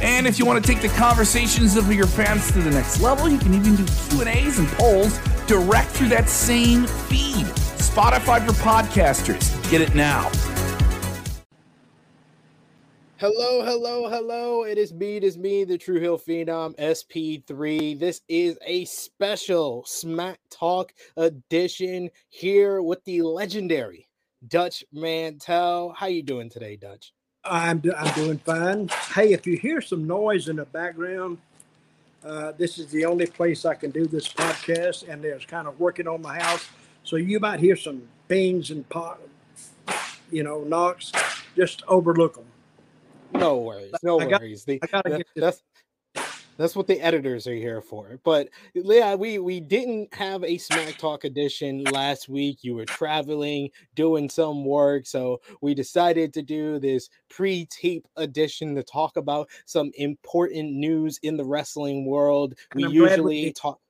And if you want to take the conversations of your fans to the next level, you can even do Q&As and polls direct through that same feed. Spotify for podcasters. Get it now. Hello, hello, hello. It is me, it is me, the True Hill Phenom SP3. This is a special Smack Talk edition here with the legendary Dutch Mantell. How you doing today, Dutch? I'm, I'm doing fine. Hey, if you hear some noise in the background, uh, this is the only place I can do this podcast, and there's kind of working on my house. So you might hear some bings and pot, you know, knocks. Just overlook them. No worries, no I got- worries. The- I gotta that- get this. That's what the editors are here for. But yeah, we we didn't have a Smack Talk edition last week. You were traveling, doing some work, so we decided to do this pre-tape edition to talk about some important news in the wrestling world. We I'm usually talk.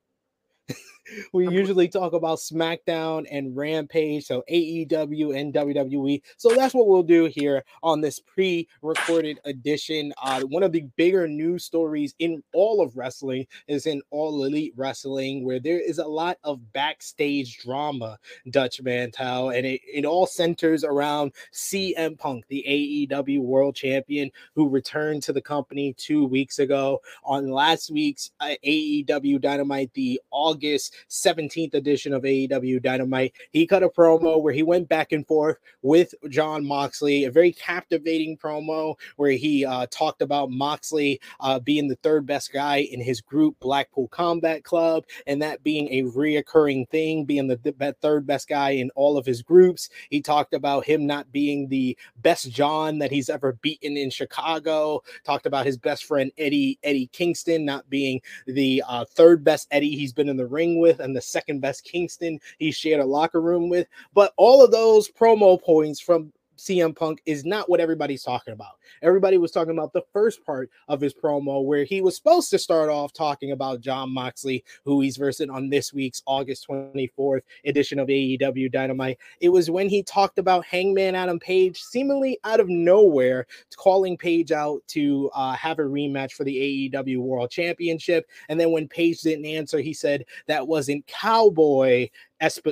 we usually talk about SmackDown and Rampage, so AEW and WWE. So that's what we'll do here on this pre-recorded edition. Uh, one of the bigger news stories in all of wrestling is in All Elite Wrestling, where there is a lot of backstage drama, Dutch Mantell, and it, it all centers around CM Punk, the AEW World Champion, who returned to the company two weeks ago on last week's uh, AEW Dynamite, the August 17th edition of AEW Dynamite. He cut a promo where he went back and forth with Jon Moxley, a very captivating promo where he uh, talked about Moxley uh, being the third best guy in his group, Blackpool Combat Club, and that being a reoccurring thing, being the, be- third best guy in all of his groups. He talked about him not being the best John that he's ever beaten in Chicago. Talked about his best friend Eddie Eddie Kingston not being the uh, third best Eddie he's been in the ring with, and the second best Kingston he shared a locker room with. But all of those promo points from CM Punk is not what everybody's talking about. Everybody was talking about the first part of his promo where he was supposed to start off talking about Jon Moxley, who he's versing on this week's August 24th edition of AEW Dynamite. It was when he talked about Hangman Adam Page, seemingly out of nowhere, calling Page out to uh, have a rematch for the AEW World Championship. And then when Page didn't answer, he said that wasn't Cowboy. Esp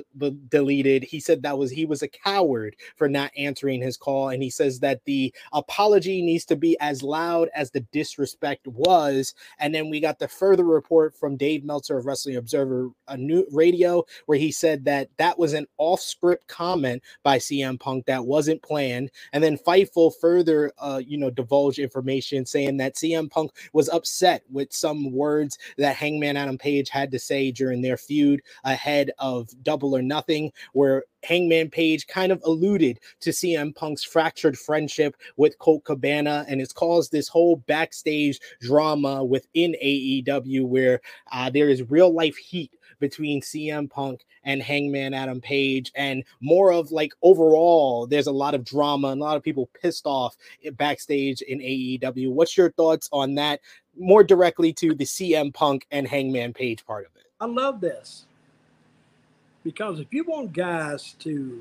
deleted. He said that was he was a coward for not answering his call, and he says that the apology needs to be as loud as the disrespect was. And then we got the further report from Dave Meltzer of Wrestling Observer a new radio where he said that that was an off-script comment by CM Punk that wasn't planned. And then Fightful further, uh, you know, divulged information saying that CM Punk was upset with some words that Hangman Adam Page had to say during their feud ahead of Double or Nothing, where Hangman Page kind of alluded to CM Punk's fractured friendship with Colt Cabana, and it's caused this whole backstage drama within AEW where uh, there is real life heat between CM Punk and Hangman Adam Page, and more of like overall, there's a lot of drama and a lot of people pissed off backstage in AEW. What's your thoughts on that? More directly to the CM Punk and Hangman Page part of it. I love this because if you want guys to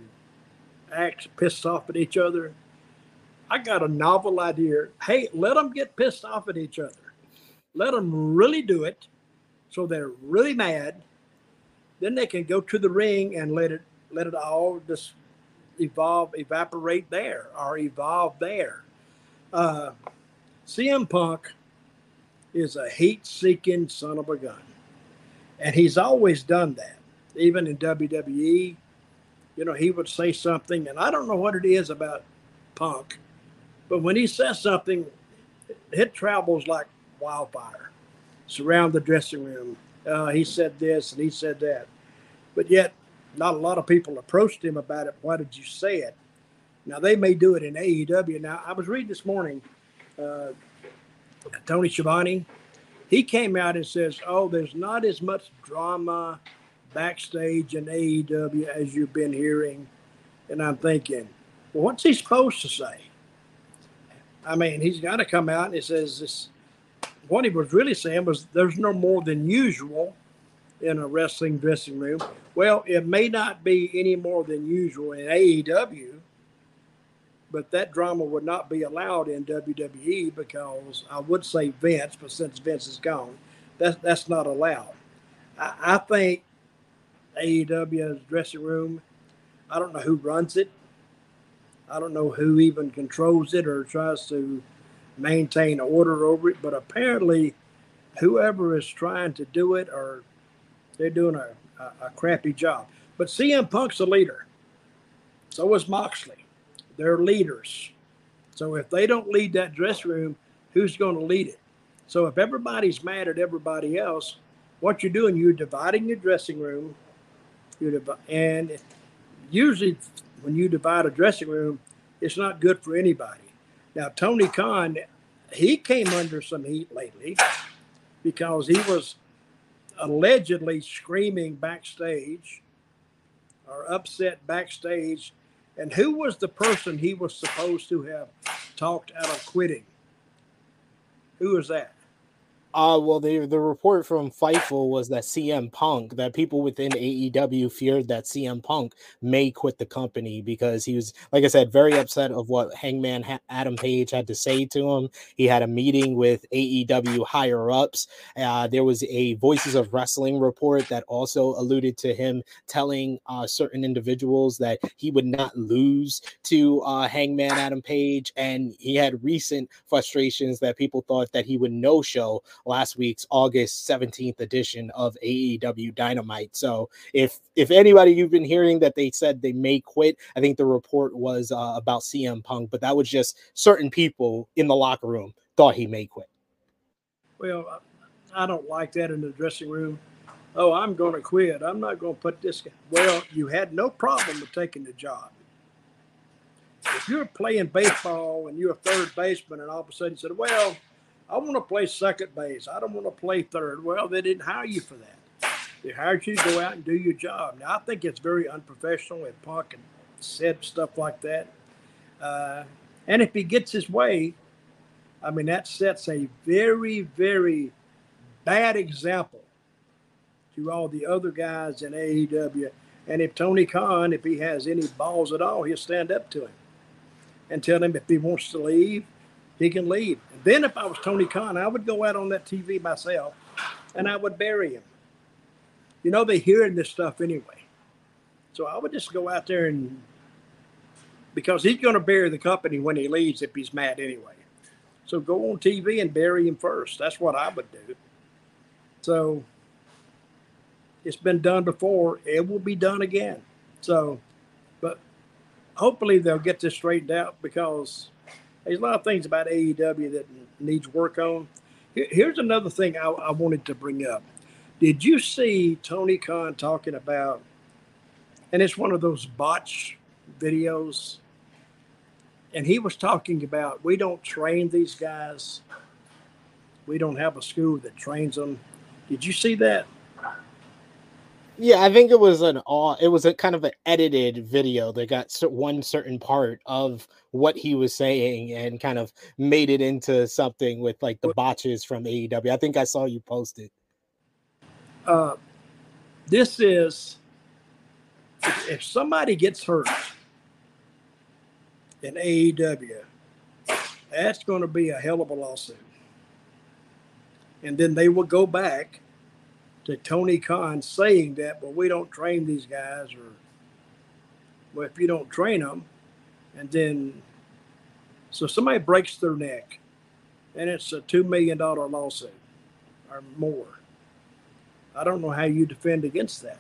act pissed off at each other, I got a novel idea. Hey, let them get pissed off at each other. Let them really do it so they're really mad. Then they can go to the ring and let it let it all just evolve, evaporate there or evolve there. Uh, CM Punk is a heat-seeking son of a gun, and he's always done that. Even in WWE, you know, he would say something, and I don't know what it is about Punk, but when he says something, it travels like wildfire, surround the dressing room. Uh, he said this and he said that, but yet not a lot of people approached him about it. Why did you say it? Now they may do it in AEW. Now I was reading this morning, uh, Tony Schiavone he came out and says, "Oh, there's not as much drama backstage in AEW as you've been hearing," and I'm thinking, well, what's he supposed to say? I mean, he's got to come out and he says this. What he was really saying was, "There's no more than usual." in a wrestling dressing room. Well, it may not be any more than usual in AEW, but that drama would not be allowed in WWE because I would say Vince, but since Vince is gone, that's that's not allowed. I, I think AEW's dressing room. I don't know who runs it. I don't know who even controls it or tries to maintain order over it. But apparently, whoever is trying to do it or they're doing a, a, a crappy job. But CM Punk's a leader. So is Moxley. They're leaders. So if they don't lead that dressing room, who's going to lead it? So if everybody's mad at everybody else, what you're doing, you're dividing your dressing room. You're and usually when you divide a dressing room, it's not good for anybody. Now Tony Khan, he came under some heat lately because he was allegedly screaming backstage or upset backstage. And who was the person he was supposed to have talked out of quitting? Who was that? Uh, well, the the report from Fightful was that CM Punk, that people within AEW feared that CM Punk may quit the company because he was, like I said, very upset of what Hangman ha- Adam Page had to say to him. He had a meeting with AEW higher ups. Uh, there was a Voices of Wrestling report that also alluded to him telling uh, certain individuals that he would not lose to uh, Hangman Adam Page, and he had recent frustrations that people thought that he would no show last week's August 17th edition of AEW Dynamite. So if if anybody you've been hearing that they said they may quit, I think the report was uh, about CM Punk, but that was just certain people in the locker room thought he may quit. Well, I don't like that in the dressing room. Oh, I'm going to quit. I'm not going to put this. Guy. Well, you had no problem with taking the job. If you're playing baseball and you're a third baseman, and all of a sudden said, "Well," I want to play second base. I don't want to play third. Well, they didn't hire you for that. They hired you to go out and do your job. Now, I think it's very unprofessional if and said stuff like that. Uh, and if he gets his way, I mean, that sets a very, very bad example to all the other guys in AEW. And if Tony Khan, if he has any balls at all, he'll stand up to him and tell him if he wants to leave, he can leave. And then if I was Tony Khan, I would go out on that TV myself and I would bury him. You know, they're hearing this stuff anyway. So I would just go out there and because he's going to bury the company when he leaves if he's mad anyway. So go on TV and bury him first. That's what I would do. So it's been done before. It will be done again. So, but hopefully they'll get this straightened out because there's a lot of things about AEW that needs work on. Here's another thing I, I wanted to bring up. Did you see Tony Khan talking about, and it's one of those botch videos, and he was talking about we don't train these guys. We don't have a school that trains them. Did you see that? Yeah, I think it was an all. It was a kind of an edited video that got one certain part of what he was saying and kind of made it into something with like the botches from AEW. I think I saw you post it. Uh, this is if somebody gets hurt in AEW, that's going to be a hell of a lawsuit. And then they will go back to Tony Khan saying that, well, we don't train these guys, or well, if you don't train them, and then so somebody breaks their neck, and it's a two million dollar lawsuit or more. I don't know how you defend against that.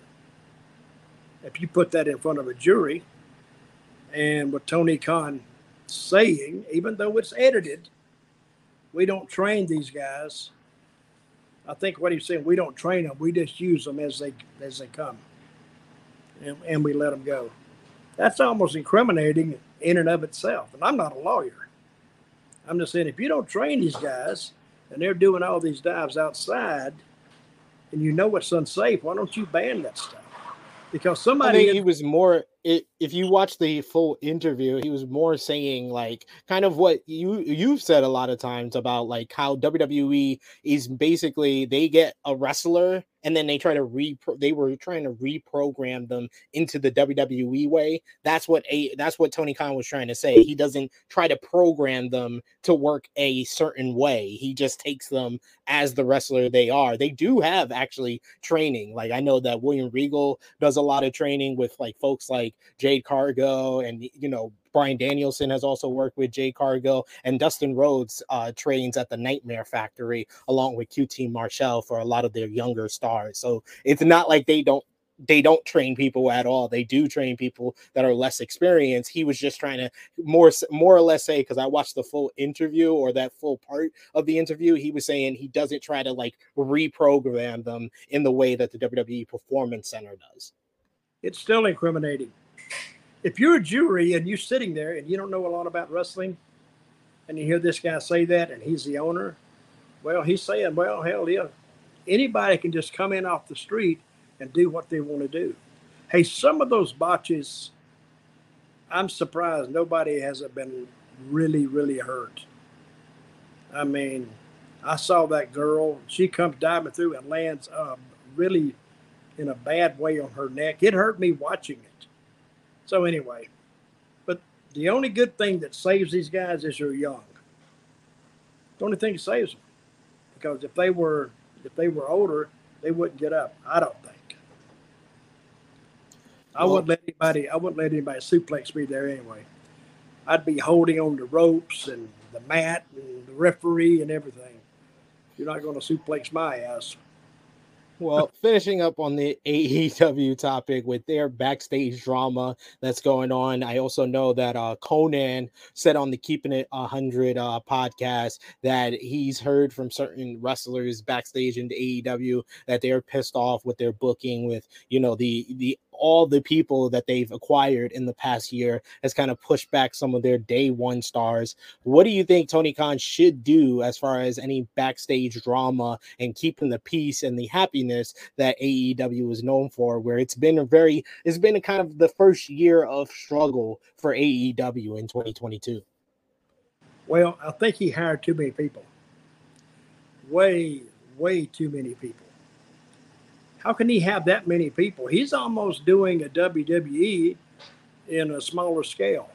If you put that in front of a jury, and with Tony Khan saying, even though it's edited, we don't train these guys I think what he's saying, we don't train them; we just use them as they as they come, and, and we let them go. That's almost incriminating in and of itself. And I'm not a lawyer. I'm just saying, if you don't train these guys, and they're doing all these dives outside, and you know it's unsafe, why don't you ban that stuff? Because somebody I think he was more. It, if you watch the full interview, he was more saying like kind of what you you've said a lot of times about like how WWE is basically they get a wrestler and then they try to re they were trying to reprogram them into the WWE way. That's what a that's what Tony Khan was trying to say. He doesn't try to program them to work a certain way. He just takes them as the wrestler they are. They do have actually training. Like I know that William Regal does a lot of training with like folks like Jade Cargill and you know Bryan Danielson has also worked with Jade Cargill and Dustin Rhodes uh, trains at the Nightmare Factory along with QT Marshall for a lot of their younger stars. So it's not like they don't they don't train people at all. They do train people that are less experienced. He was just trying to more more or less say because I watched the full interview or that full part of the interview. He was saying he doesn't try to like reprogram them in the way that the WWE Performance Center does. it's still incriminating. If you're a jury and you're sitting there and you don't know a lot about wrestling, and you hear this guy say that, and he's the owner, well, he's saying, well, hell yeah, anybody can just come in off the street and do what they want to do. Hey, some of those botches, I'm surprised nobody hasn't been really, really hurt. I mean, I saw that girl. She comes diving through and lands uh, really in a bad way on her neck. It hurt me watching it. So anyway, but the only good thing that saves these guys is they're young. The only thing that saves them, because if they were if they were older, they wouldn't get up. I don't think. I Well- wouldn't let anybody. I wouldn't let anybody suplex me there anyway. I'd be holding on the ropes and the mat and the referee and everything. You're not going to suplex my ass. Well, finishing up on the AEW topic with their backstage drama that's going on. I also know that uh, Konnan said on the Keeping It 100 uh, podcast that he's heard from certain wrestlers backstage in the AEW that they're pissed off with their booking with, you know, the the all the people that they've acquired in the past year has kind of pushed back some of their day one stars. What do you think Tony Khan should do as far as any backstage drama and keeping the peace and the happiness that AEW is known for? Where it's been a very, it's been a kind of the first year of struggle for AEW in 2022. Well, I think he hired too many people. Way, way too many people. How can he have that many people? He's almost doing a WWE in a smaller scale.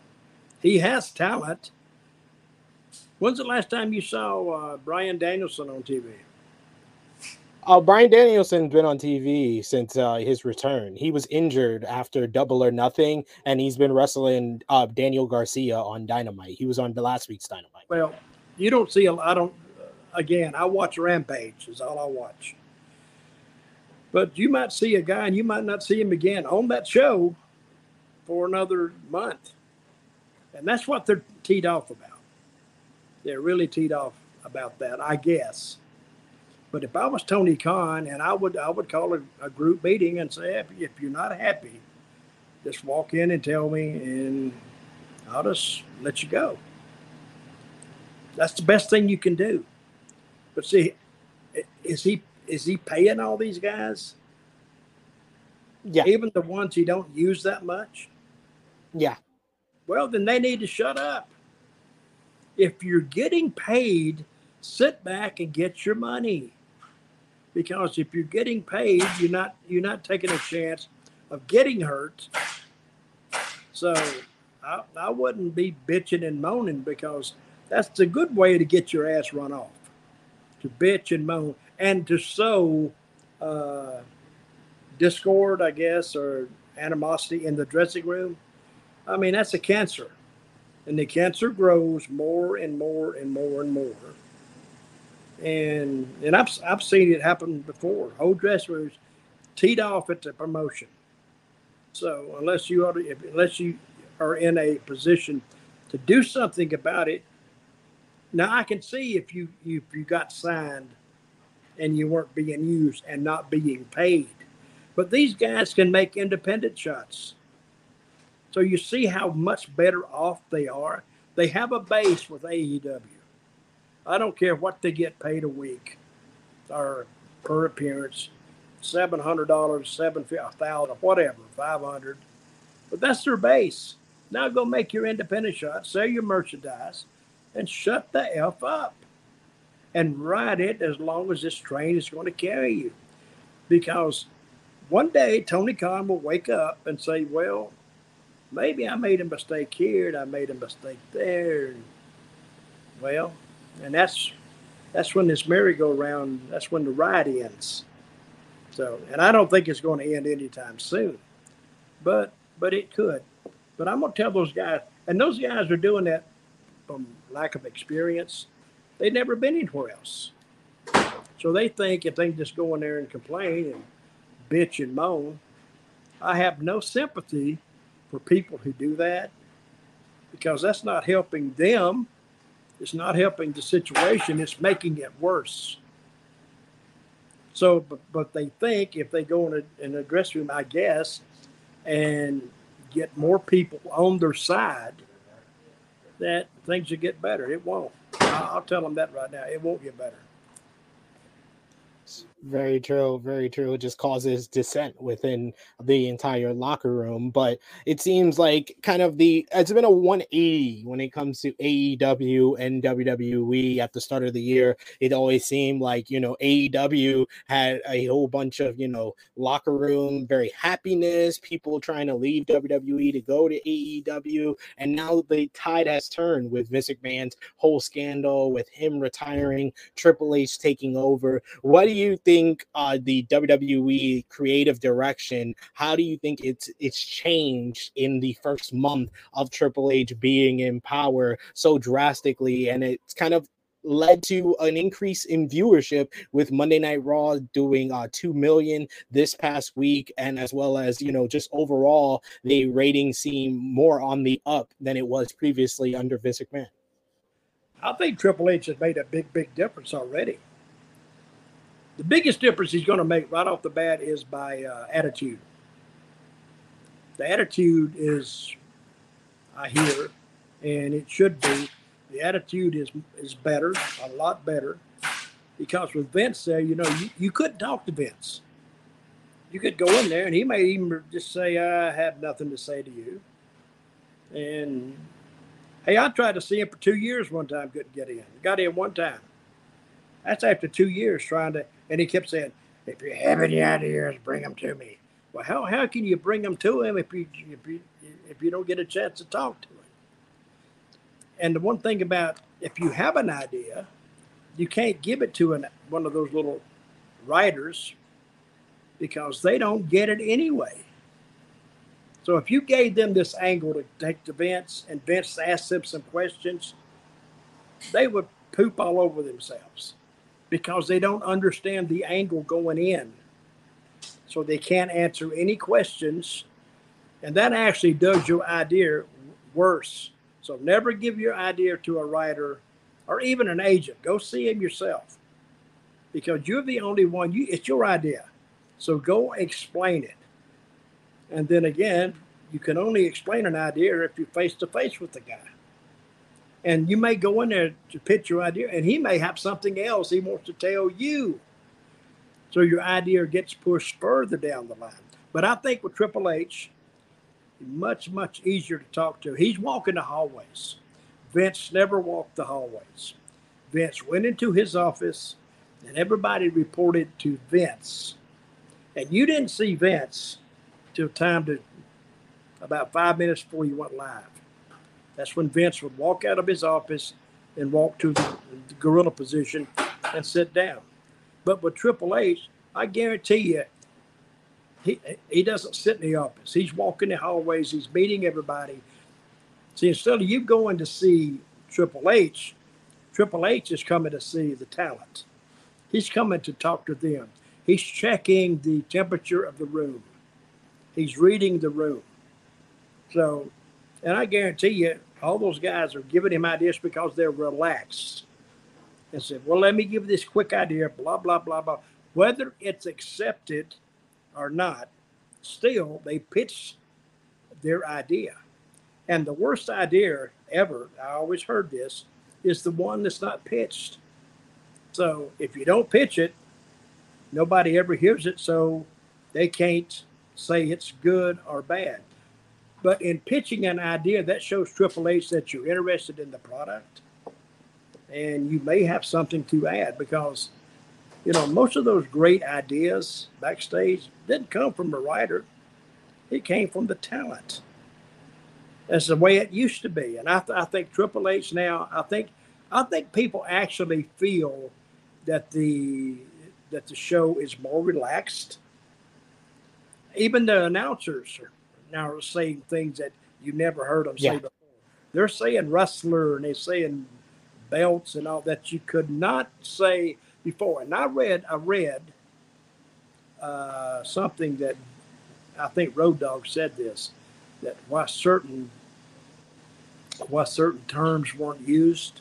He has talent. When's the last time you saw uh, Bryan Danielson on TV? Uh, Bryan Danielson's been on TV since uh, his return. He was injured after Double or Nothing, and he's been wrestling uh, Daniel Garcia on Dynamite. He was on the last week's Dynamite. Well, you don't see a I don't again, I watch Rampage is all I watch. But you might see a guy and you might not see him again on that show for another month. And that's what they're teed off about. They're really teed off about that, I guess. But if I was Tony Khan and I would I would call a, a group meeting and say if, if you're not happy, just walk in and tell me and I'll just let you go. That's the best thing you can do. But see, is he is he paying all these guys? Yeah, Even the ones he don't use that much? yeah, Well, then they need to shut up. If you're getting paid, sit back and get your money. Because if you're getting paid, you're not you're not taking a chance of getting hurt. So I, I wouldn't be bitching and moaning because that's a good way to get your ass run off. To bitch and moan and to sow uh, discord, I guess, or animosity in the dressing room. I mean, that's a cancer. And the cancer grows more and more and more and more. And and I've, I've seen it happen before. Whole dressing rooms teed off at the promotion. So unless you are unless you are in a position to do something about it, now I can see if you if you got signed and you weren't being used and not being paid. But these guys can make independent shots. So you see how much better off they are. They have a base with AEW. I don't care what they get paid a week or per appearance, seven hundred dollars, seven thousand, whatever, five hundred. But that's their base. Now go make your independent shot, sell your merchandise, and shut the F up. And ride it as long as this train is going to carry you. Because one day Tony Khan will wake up and say, Well, maybe I made a mistake here and I made a mistake there. Well, and that's that's when this merry-go-round, that's when the ride ends. So, and I don't think it's going to end anytime soon, but but it could. But I'm gonna tell those guys, and those guys are doing that from lack of experience. They've never been anywhere else, so they think if they just go in there and complain and bitch and moan, I have no sympathy for people who do that because that's not helping them it's not helping the situation, it's making it worse. So, but, but they think if they go in a, in a dressing room, I guess, and get more people on their side, that things will get better. It won't. I'll tell them that right now. It won't get better. Very true, very true. It just causes dissent within the entire locker room. But it seems like kind of the it's been a 180 when it comes to AEW and WWE at the start of the year. It always seemed like you know AEW had a whole bunch of you know locker room very happiness, people trying to leave WWE to go to AEW, and now the tide has turned with Vince McMahon's whole scandal with him retiring, Triple H taking over. What do you think? Think uh, the WWE creative direction? How do you think it's it's changed in the first month of Triple H being in power so drastically, and it's kind of led to an increase in viewership with Monday Night Raw doing uh, 2 million this past week and as well as you know just overall the ratings seem more on the up than it was previously under Vince McMahon. I think Triple H has made a big big difference already. The biggest difference he's going to make right off the bat is by uh, attitude. The attitude is, I hear, and it should be, the attitude is is better, a lot better, because with Vince there, you know, you, you couldn't talk to Vince. You could go in there, and he may even just say, "I have nothing to say to you." And hey, I tried to see him for two years one time, couldn't get in. Got in one time. That's after two years trying to and he kept saying, if you have any ideas, bring them to me. Well, how, how can you bring them to him if you, if you if you don't get a chance to talk to him? And the one thing about if you have an idea, you can't give it to an, one of those little writers because they don't get it anyway. So if you gave them this angle to take to Vince and Vince asked them some questions, they would poop all over themselves because they don't understand the angle going in. So they can't answer any questions. And that actually does your idea worse. So never give your idea to a writer or even an agent. Go see him yourself because you're the only one. You, it's your idea. So go explain it. And then again, you can only explain an idea if you're face to face with the guy. And you may go in there to pitch your idea, and he may have something else he wants to tell you. So your idea gets pushed further down the line. But I think with Triple H, much, much easier to talk to. He's walking the hallways. Vince never walked the hallways. Vince went into his office, and everybody reported to Vince. And you didn't see Vince till time to about five minutes before you went live. That's when Vince would walk out of his office and walk to the, gorilla position and sit down. But with Triple H, I guarantee you, he he doesn't sit in the office. He's walking the hallways. He's meeting everybody. See, instead of you going to see Triple H, Triple H is coming to see the talent. He's coming to talk to them. He's checking the temperature of the room. He's reading the room. So, and I guarantee you, all those guys are giving him ideas because they're relaxed and said, Well, let me give this quick idea, blah, blah, blah, blah. Whether it's accepted or not, still they pitch their idea. And the worst idea ever, I always heard this, is the one that's not pitched. So if you don't pitch it, nobody ever hears it, so they can't say it's good or bad. But in pitching an idea, that shows Triple H that you're interested in the product and you may have something to add because, you know, most of those great ideas backstage didn't come from the writer, it came from the talent. That's the way it used to be. And I, th- I think Triple H now, I think, I think people actually feel that the that the show is more relaxed. Even the announcers are now are saying things that you never heard them yeah. say before. They're saying wrestler and they're saying belts and all that you could not say before. And I read, I read uh, something that I think Road Dog said this that why certain why certain terms weren't used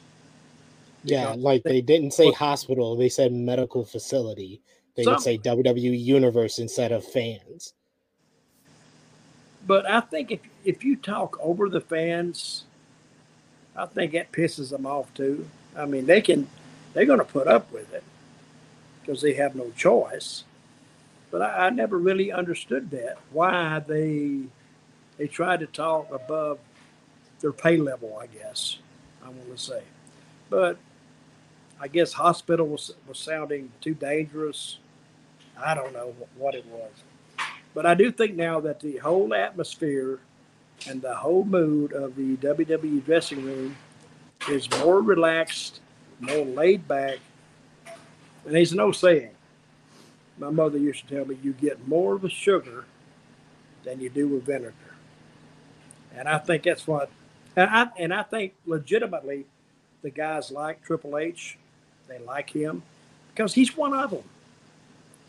yeah, like they, didn't say hospital, they said medical facility. They would say WWE Universe instead of fans. But I think if if you talk over the fans, I think that pisses them off too. I mean, they can they're going to put up with it because they have no choice. But I, I never really understood that why they they try to talk above their pay level. I guess I want to say, but I guess hospital was was sounding too dangerous. I don't know what it was, but I do think now that the whole atmosphere and the whole mood of the WWE dressing room is more relaxed, more laid back. And there's no saying. My mother used to tell me you get more of the sugar than you do with vinegar. And I think that's what, and I, and I think legitimately the guys like Triple H they like him because he's one of them.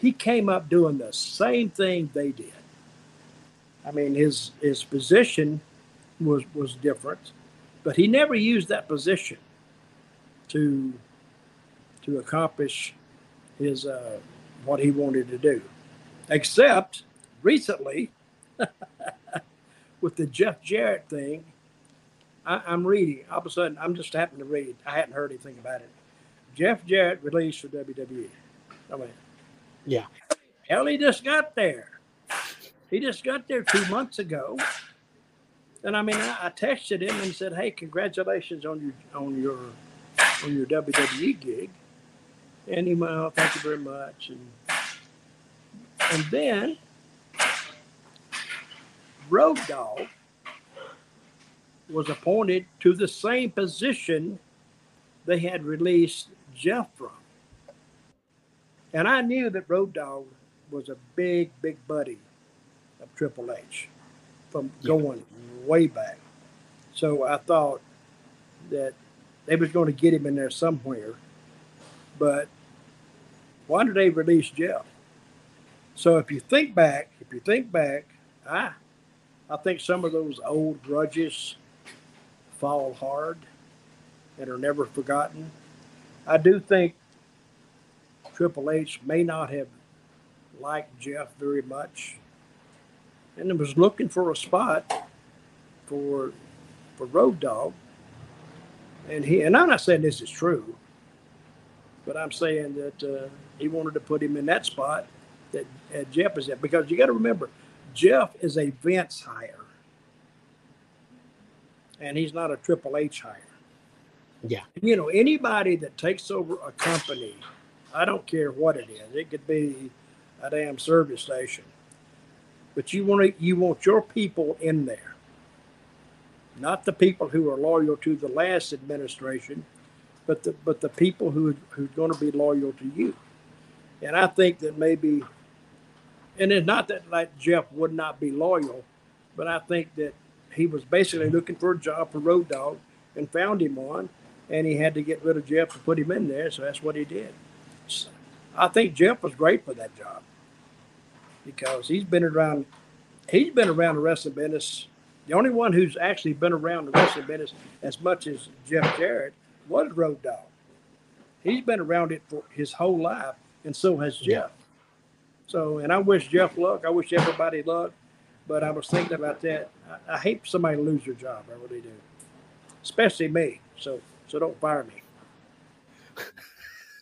He came up doing the same thing they did. I mean, his his position was was different, but he never used that position to to accomplish his uh, what he wanted to do. Except recently, with the Jeff Jarrett thing, I, am reading. All of a sudden, I'm just happening to read. I hadn't heard anything about it. Jeff Jarrett released for WWE. I yeah. Hell, he just got there. He just got there two months ago. And I mean, I, I texted him and said, "Hey, congratulations on your on your on your WWE gig." And he went, "Oh, thank you very much." And and then Road Dog was appointed to the same position they had released Jeff from. And I knew that Road Dog was a big, big buddy of Triple H from going yeah. way back. So I thought that they was going to get him in there somewhere. But why did they release Jeff? So if you think back, if you think back, I I think some of those old grudges fall hard and are never forgotten. I do think Triple H may not have liked Jeff very much, and was looking for a spot for for Road Dog. And he and I'm not saying this is true, but I'm saying that uh, he wanted to put him in that spot that uh, Jeff is at because you got to remember, Jeff is a Vince hire, and he's not a Triple H hire. Yeah. You know, anybody that takes over a company, I don't care what it is. It could be a damn service station. But you want to, you want your people in there. Not the people who are loyal to the last administration, but the but the people who who's going to be loyal to you. And I think that maybe and it's not that like Jeff would not be loyal, but I think that he was basically looking for a job for Road Dog and found him one and he had to get rid of Jeff to put him in there, so that's what he did. So I think Jeff was great for that job because he's been around. He's been around the wrestling business. The only one who's actually been around the wrestling business as much as Jeff Jarrett was Road Dog. He's been around it for his whole life, and so has Jeff. So, and I wish Jeff luck. I wish everybody luck. But I was thinking about that. I, I hate somebody to lose their job. I really do, especially me. So So don't fire me.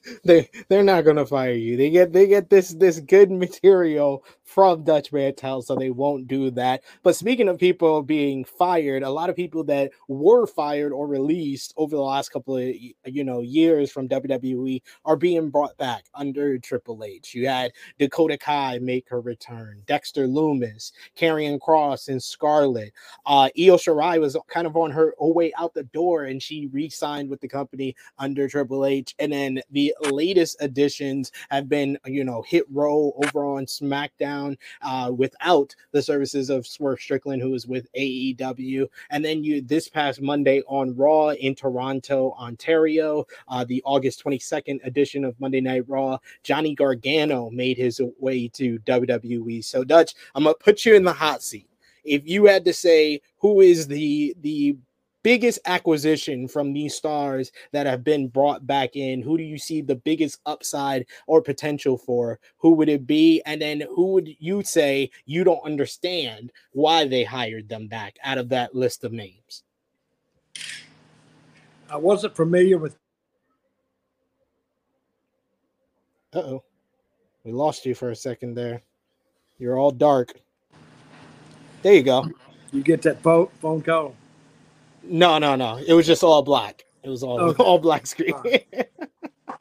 they they're not gonna fire you. They get they get this this good material from Dutch Mantell, so they won't do that. But speaking of people being fired, a lot of people that were fired or released over the last couple of you know years from WWE are being brought back under Triple H. You had Dakota Kai make her return, Dexter Lumis, Karrion Kross, and Scarlett. Uh, Io Shirai was kind of on her way out the door, and she re-signed with the company under Triple H. And then the latest additions have been, you know, Hit Row over on SmackDown uh, without the services of Swerve Strickland, who is with AEW. And then you this past Monday on Raw in Toronto, Ontario, uh, the August 22nd edition of Monday Night Raw, Johnny Gargano made his way to WWE. So Dutch, I'm gonna put you in the hot seat. If you had to say who is the the biggest acquisition from these stars that have been brought back in? Who do you see the biggest upside or potential for? Who would it be? And then who would you say you don't understand why they hired them back out of that list of names? I wasn't familiar with. Uh oh. We lost you for a second there. You're all dark. There you go. You get that phone phone call. No, no, no. It was just all black. It was all okay. all black screen.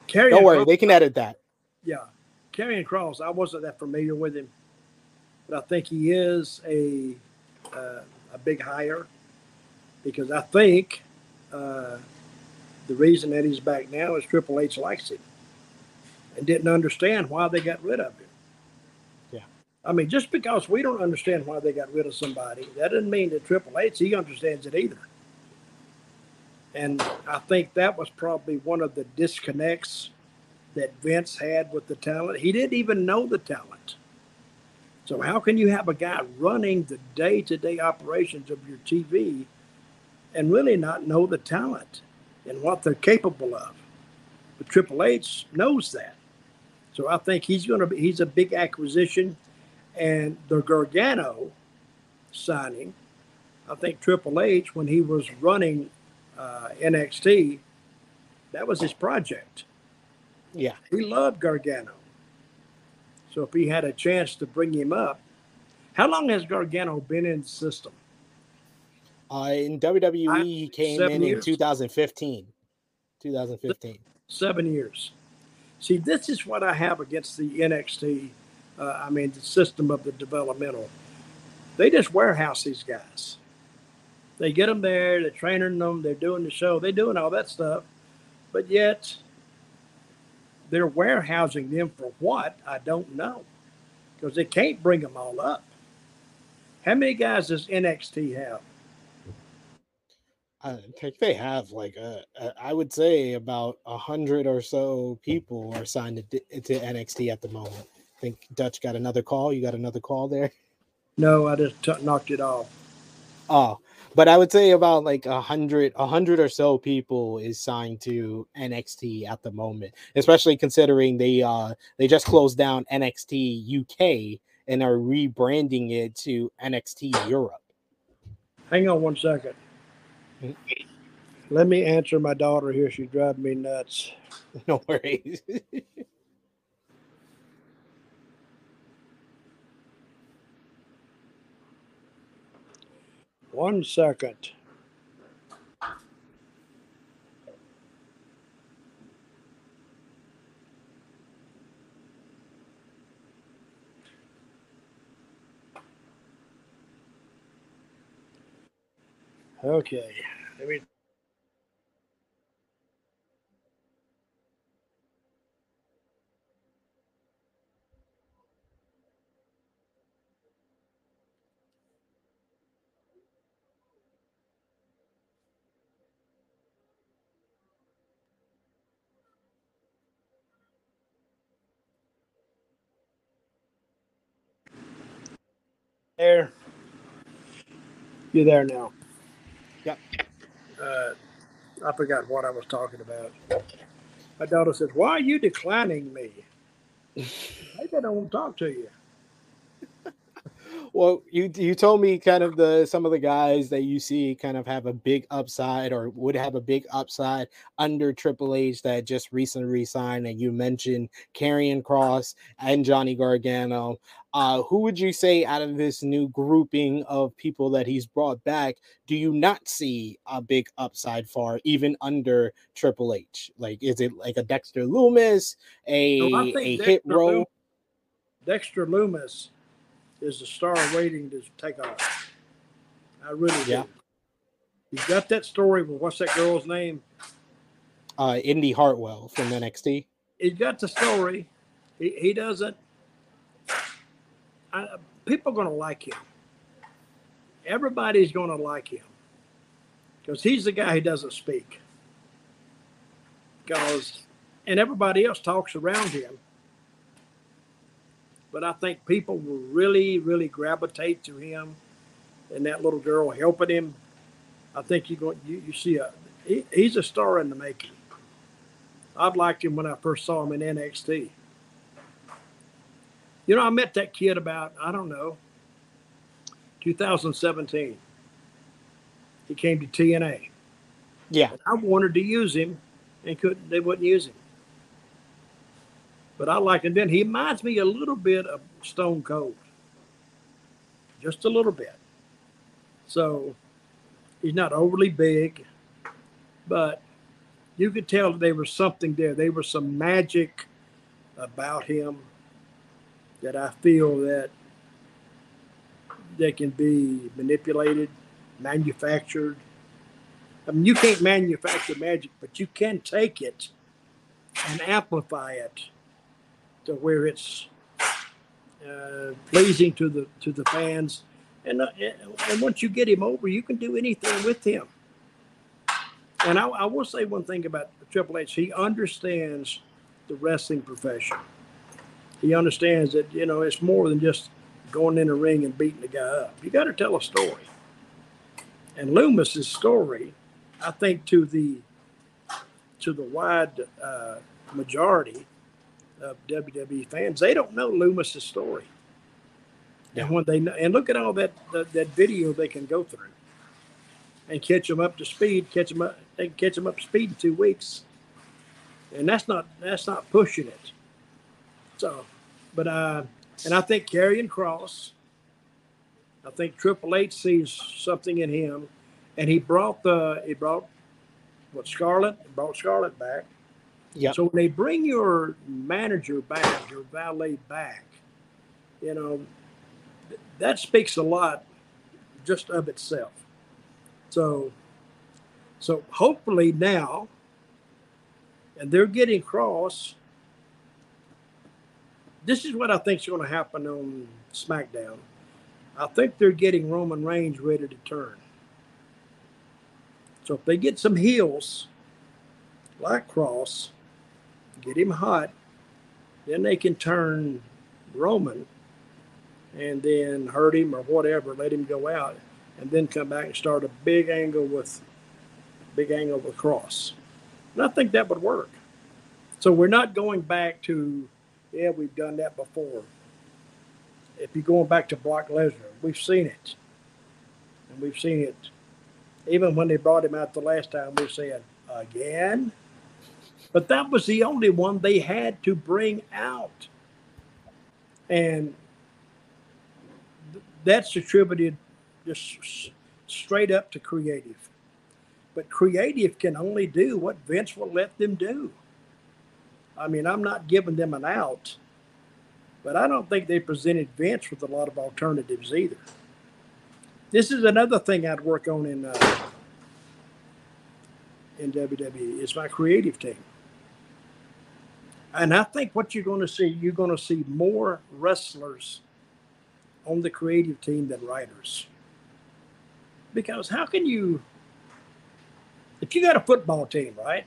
Carry Don't worry, they can edit that. Yeah, Karrion Kross. I wasn't that familiar with him, but I think he is a uh, a big hire because I think uh, the reason that he's back now is Triple H likes him and didn't understand why they got rid of him. Yeah, I mean, just because we don't understand why they got rid of somebody, that doesn't mean that Triple H he understands it either. And I think that was probably one of the disconnects that Vince had with the talent. He didn't even know the talent. So, how can you have a guy running the day to day operations of your TV and really not know the talent and what they're capable of? But Triple H knows that. So, I think he's going to be, he's a big acquisition. And the Gargano signing, I think Triple H, when he was running uh, NXT, that was his project. Yeah. He loved Gargano. So if he had a chance to bring him up, how long has Gargano been in the system? Uh, in WWE, I, he came in years. in 2015. 2015. Seven years. See, this is what I have against the NXT. Uh, I mean, the system of the developmental. They just warehouse these guys. They get them there, they're training them, they're doing the show, they're doing all that stuff. But yet, they're warehousing them for what? I don't know. Because they can't bring them all up. How many guys does NXT have? I think they have like a, a I would say about a hundred or so people are signed to, to NXT at the moment. I think Dutch got another call. You got another call there? No, I just t- knocked it off. Oh, but I would say about like a hundred, a hundred or so people is signed to NXT at the moment, especially considering they uh they just closed down NXT UK and are rebranding it to NXT Europe. Hang on one second. Mm-hmm. Let me answer my daughter here. She's driving me nuts. No worries. One second. Okay, let me there. You're there now? Yep. Uh, I forgot what I was talking about. My daughter says, "Why are you declining me?" Maybe I don't want to talk to you. Well, you you told me kind of the some of the guys that you see kind of have a big upside or would have a big upside under Triple H that just recently resigned, and you mentioned Karrion Kross and Johnny Gargano. Uh, who would you say out of this new grouping of people that he's brought back, do you not see a big upside for, even under Triple H? Like, is it like a Dexter Lumis, a No, a hit Dexter row? Lum- Dexter Lumis is the star waiting to take off. I really Yeah. do. You got that story with what's that girl's name? Uh, Indi Hartwell from NXT. He's got the story. He, he doesn't. I, people are going to like him. Everybody's going to like him because he's the guy who doesn't speak. Because, and everybody else talks around him. But I think people will really, really gravitate to him and that little girl helping him. I think you go, you, you see a, he, he's a star in the making. I've liked him when I first saw him in NXT. You know, I met that kid about, I don't know, 2017. He came to TNA. Yeah, I wanted to use him and couldn't they wouldn't use him. But I like him then. He reminds me a little bit of Stone Cold. Just a little bit. So he's not overly big, but you could tell there was something there. There was some magic about him that I feel that they can be manipulated, manufactured. I mean, you can't manufacture magic, but you can take it and amplify it where it's uh, pleasing to the to the fans. And, uh, and once you get him over, you can do anything with him. And I, I will say one thing about Triple H: he understands the wrestling profession. He understands that you know it's more than just going in a ring and beating the guy up. You got to tell a story. And Lumis's story, I think, to the to the wide uh, majority of WWE fans, they don't know Lumis's story. And when they know, and look at all that, that that video they can go through and catch them up to speed, catch them up, they can catch them up to speed in two weeks, and that's not that's not pushing it. So, but uh, and I think Karrion Kross, I think Triple H sees something in him, and he brought the he brought what Scarlett brought Scarlett back. Yeah, So when they bring your manager back, your valet back, you know, th- that speaks a lot just of itself. So, so hopefully now, and they're getting Kross. This is what I think is going to happen on SmackDown. I think they're getting Roman Reigns ready to turn. So if they get some heels like Kross, get him hot, then they can turn Roman and then hurt him or whatever, let him go out, and then come back and start a big angle with big angle with Kross. And I think that would work. So we're not going back to, yeah, we've done that before. If you're going back to Brock Lesnar, we've seen it. And we've seen it. Even when they brought him out the last time, we said, again? But that was the only one they had to bring out. And that's attributed just straight up to creative. But creative can only do what Vince will let them do. I mean, I'm not giving them an out, but I don't think they presented Vince with a lot of alternatives either. This is another thing I'd work on in uh, in WWE. It's my creative team. And I think what you're going to see, you're going to see more wrestlers on the creative team than writers. Because how can you, if you got a football team, right?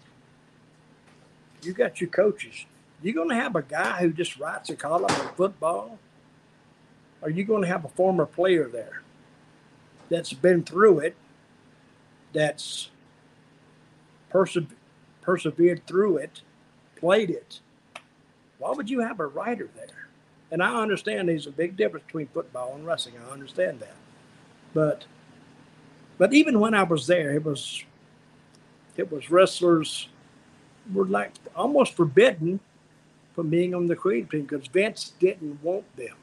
You got your coaches. You're going to have a guy who just writes a column on football? Are you going to have a former player there that's been through it, that's perse- persevered through it, played it? Why would you have a writer there? And I understand there's a big difference between football and wrestling. I understand that. But but even when I was there, it was it was wrestlers were like almost forbidden from being on the creative team because Vince didn't want them.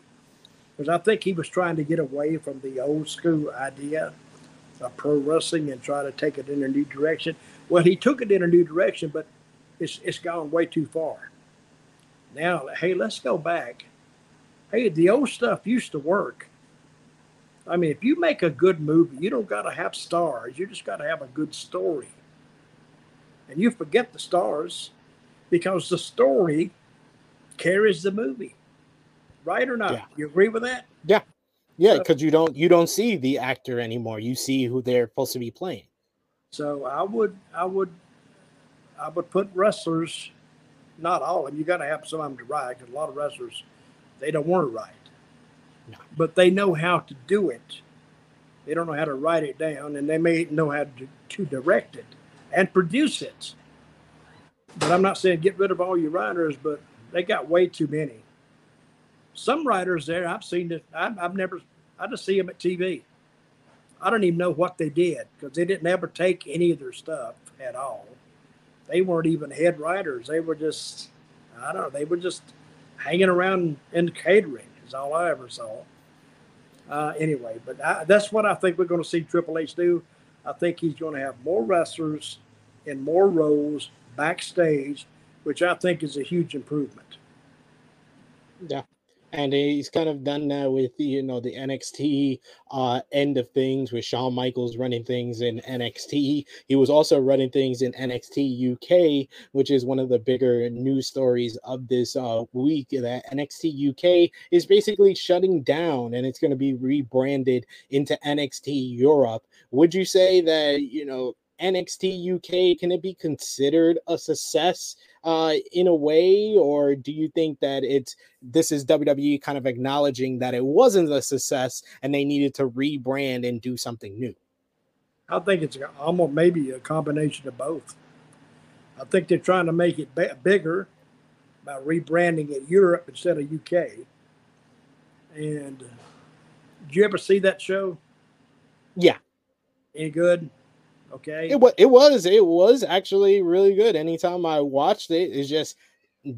Because I think he was trying to get away from the old school idea of pro wrestling and try to take it in a new direction. Well, he took it in a new direction, but it's it's gone way too far. Now, hey, let's go back. Hey, the old stuff used to work. I mean, if you make a good movie, you don't got to have stars. You just got to have a good story. And you forget the stars because the story carries the movie. Right or not? Yeah. You agree with that? Yeah. Yeah, because so, you don't you don't see the actor anymore. You see who they're supposed to be playing. So I would I would I would put wrestlers, not all of them. You got to have some of them to write because a lot of wrestlers they don't want to write, no. but they know how to do it. They don't know how to write it down, and they may know how to, to direct it and produce it. But I'm not saying get rid of all your writers, but they got way too many. Some writers there, I've seen it. I've, I've never, I just see them at TV. I don't even know what they did because they didn't ever take any of their stuff at all. They weren't even head writers. They were just, I don't know, they were just hanging around in catering, is all I ever saw. Uh, anyway, but I, that's what I think we're going to see Triple H do. I think he's going to have more wrestlers in more roles backstage, which I think is a huge improvement. Yeah and he's kind of done that with you know the NXT uh, end of things with Shawn Michaels running things in NXT. He was also running things in NXT UK, which is one of the bigger news stories of this uh, week. That NXT UK is basically shutting down, and it's going to be rebranded into NXT Europe. Would you say that you know NXT UK can it be considered a success uh, in a way, or do you think that it's this is WWE kind of acknowledging that it wasn't a success and they needed to rebrand and do something new? I think it's almost maybe a combination of both. I think they're trying to make it bigger by rebranding it Europe instead of UK. And did you ever see that show? Yeah. Any good? Okay. It was it was it was actually really good. Anytime I watched it, it's just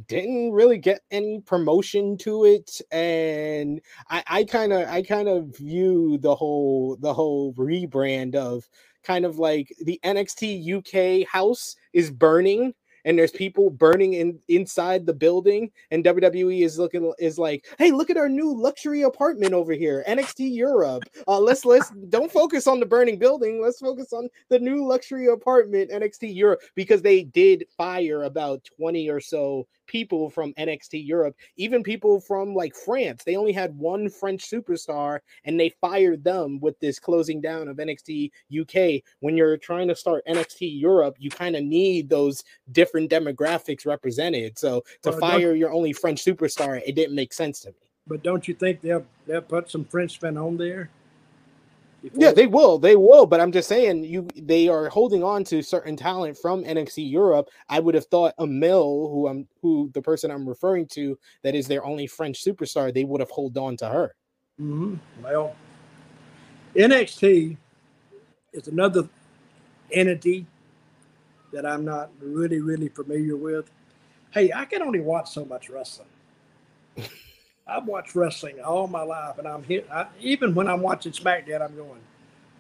didn't really get any promotion to it and i i kind of i kind of view the whole the whole rebrand of kind of like the nxt uk house is burning and there's people burning in inside the building and WWE is looking is like, "Hey, look at our new luxury apartment over here, NXT Europe. Uh, let's let's don't focus on the burning building. Let's focus on the new luxury apartment, NXT Europe, because they did fire about 20 or so people from NXT Europe, even people from like France. They only had one French superstar and they fired them with this closing down of NXT UK. When you're trying to start NXT Europe, you kind of need those different demographics represented. So to well, fire your only French superstar, it didn't make sense to me. But don't you think they'll they'll put some Frenchmen on there? Before. Yeah, they will. They will. But I'm just saying, you they are holding on to certain talent from NXT Europe. I would have thought Amale, who I'm who the person I'm referring to, that is their only French superstar, they would have hold on to her. Mm-hmm. Well, NXT is another entity that I'm not really, really familiar with. Hey, I can only watch so much wrestling. I've watched wrestling all my life, and I'm here. I, even when I'm watching SmackDown, I'm going,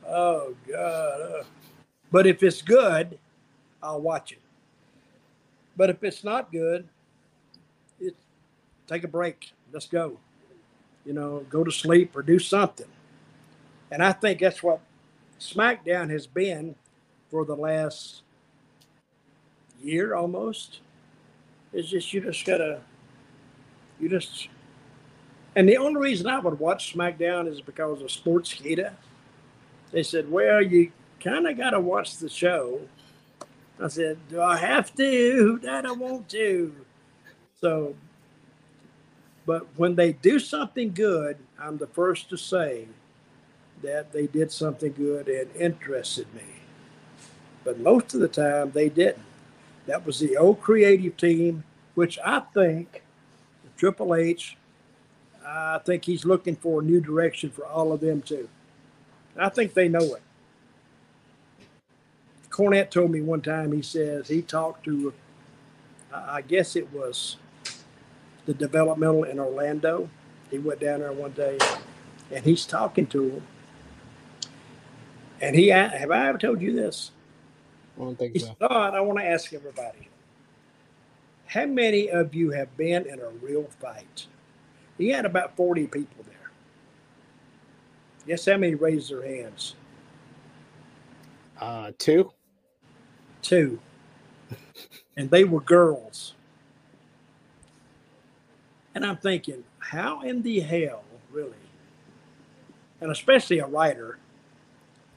"Oh God!" Uh. But if it's good, I'll watch it. But if it's not good, it take a break. Let's go. You know, go to sleep or do something. And I think that's what SmackDown has been for the last year almost. It's just you just gotta you just and the only reason I would watch SmackDown is because of Sports Sportskeeda. They said, well, you kind of got to watch the show. I said, do I have to? That I want to. So, but when they do something good, I'm the first to say that they did something good and interested me. But most of the time, they didn't. That was the old creative team, which I think Triple H I think he's looking for a new direction for all of them too. I think they know it. Cornette told me one time. He says he talked to, I guess it was the developmental in Orlando. He went down there one day, and he's talking to him. And he have I ever told you this? I don't think so. said, "Oh, I want to ask everybody. How many of you have been in a real fight? He had about 40 people there. Guess how many raised their hands? Uh, two. Two. and they were girls. And I'm thinking, how in the hell, really? And especially a writer,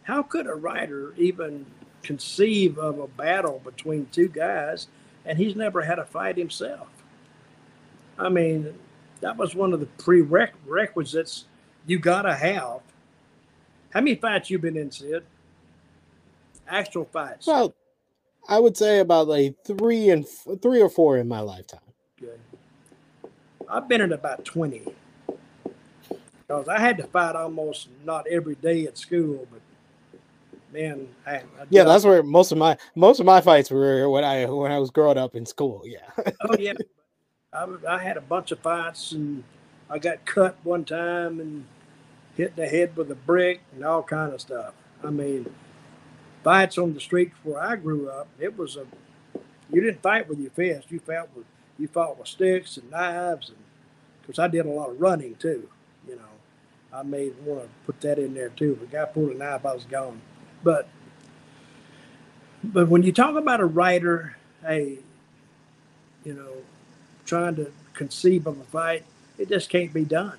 how could a writer even conceive of a battle between two guys and he's never had a fight himself? I mean, that was one of the prerequisites you got to have. How many fights you been in, Sid? Actual fights. Well, I would say about like three and f- three or four in my lifetime. Good. I've been in about 20. Because I had to fight almost not every day at school, but man, I, I Yeah, that's where most of my most of my fights were when I when I was growing up in school. Yeah. oh yeah. I, I had a bunch of fights and I got cut one time and hit the head with a brick and all kind of stuff. I mean, fights on the streets where I grew up, it was a you didn't fight with your fist. You fought with you fought with sticks and knives and because I did a lot of running too. You know, I may want to put that in there too. If a guy pulled a knife, I was gone. But but when you talk about a writer, hey, you know, trying to conceive of a fight, it just can't be done.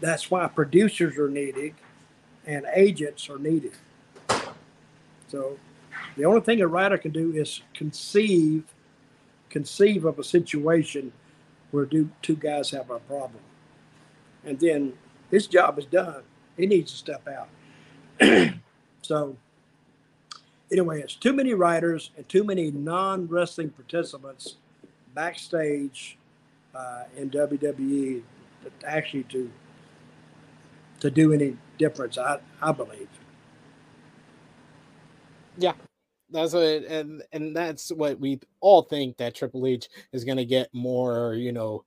That's why producers are needed and agents are needed. So the only thing a writer can do is conceive conceive of a situation where do, two guys have a problem. And then his job is done. He needs to step out. So anyway, it's too many writers and too many non-wrestling participants backstage uh, in WWE actually to to do any difference. I I believe. Yeah, that's what, and and that's what we all think that Triple H is going to get more, you know,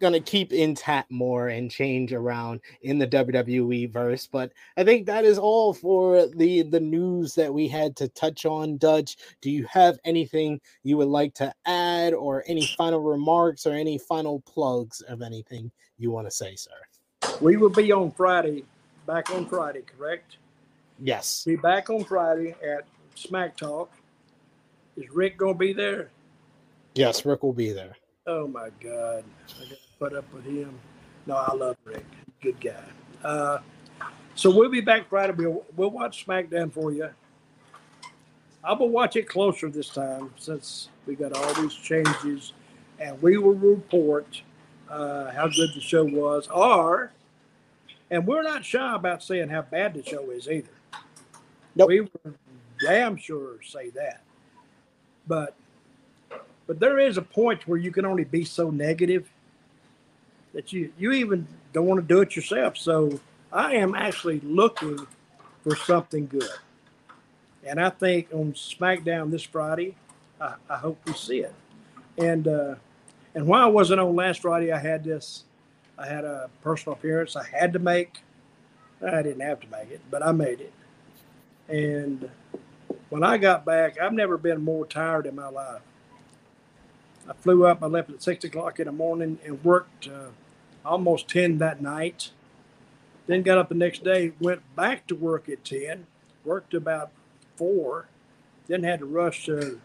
going to keep intact more and change around in the WWE verse. But I think that is all for the the news that we had to touch on. Dutch, do you have anything you would like to add, or any final remarks, or any final plugs of anything you want to say, sir? We will be on Friday, back on Friday, correct? Yes. Be back on Friday at Smack Talk. Is Rick gonna be there? Yes, Rick will be there. Oh my God, to put up with him. No, I love Rick. Good guy. Uh, so we'll be back Friday. We'll, we'll watch SmackDown for you. I will watch it closer this time since we got all these changes, and we will report uh, how good the show was. Or, and we're not shy about saying how bad the show is either. Nope. We were damn sure say that, but but there is a point where you can only be so negative that you you even don't want to do it yourself. So I am actually looking for something good, and I think on SmackDown this Friday, I, I hope we see it. And uh, and while I wasn't on last Friday, I had this. I had a personal appearance I had to make. I didn't have to make it, but I made it. And when I got back, I've never been more tired in my life. I flew up. I left at six o'clock in the morning and worked uh, almost ten that night. Then got up the next day, went back to work at ten, worked about four, then had to rush to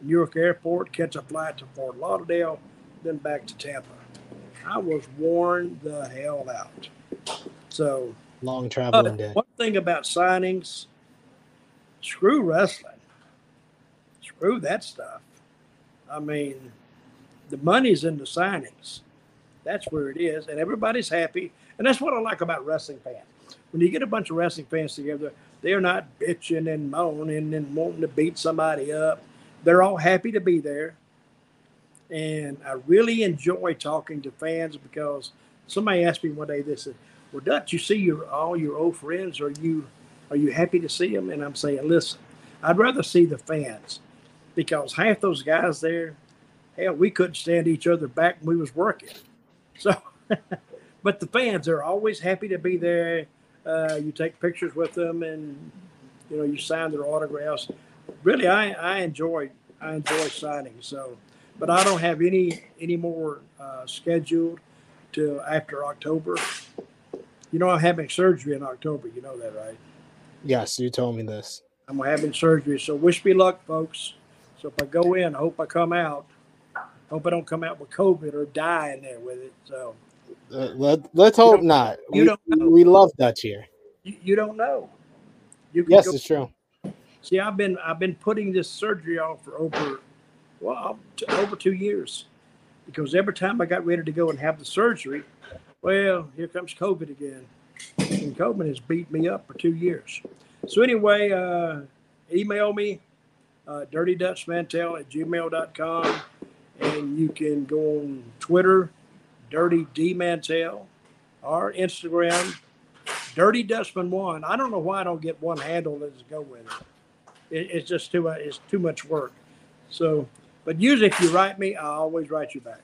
Newark Airport, catch a flight to Fort Lauderdale, then back to Tampa. I was worn the hell out. So Long traveling day. one thing about signings, screw wrestling. Screw that stuff. I mean, the money's in the signings. That's where it is, and everybody's happy. And that's what I like about wrestling fans. When you get a bunch of wrestling fans together, they're not bitching and moaning and wanting to beat somebody up. They're all happy to be there. And I really enjoy talking to fans because somebody asked me one day, they said, Well, Dutch, you see your all your old friends. Are you are you happy to see them? And I'm saying, listen, I'd rather see the fans because half those guys there, hell, we couldn't stand each other back when we was working. So, but the fans are always happy to be there. Uh, you take pictures with them, and you know you sign their autographs. Really, I I enjoy I enjoy signing. So, but I don't have any any more uh, scheduled till after October. You know, I'm having surgery in October. You know that, right? Yes, you told me this. I'm having surgery, so wish me luck, folks. So if I go in, I hope I come out. Hope I don't come out with COVID or die in there with it. So uh, let, let's hope not. You we, don't know. we love Dutch here. you, you don't know. You Yes, go- it's true. See, I've been I've been putting this surgery off for over well over two years because every time I got ready to go and have the surgery, well, here comes COVID again, and COVID has beat me up for two years. So anyway, uh, email me uh, dirtydutchmantel at gmail.com and you can go on Twitter, Dirty D Mantell, or Instagram, Dirty Dutchman One. I don't know why I don't get one handle to go with it it, it's just too. It's too much work. So, but usually if you write me, I always write you back.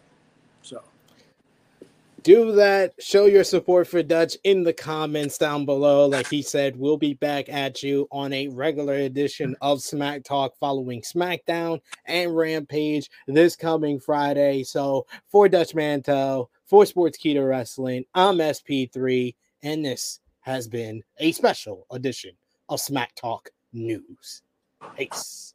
Do that. Show your support for Dutch in the comments down below. Like he said, we'll be back at you on a regular edition of Smack Talk following SmackDown and Rampage this coming Friday. So for Dutch Mantell, for Sportskeeda Wrestling, I'm SP3, and this has been a special edition of Smack Talk News. Peace.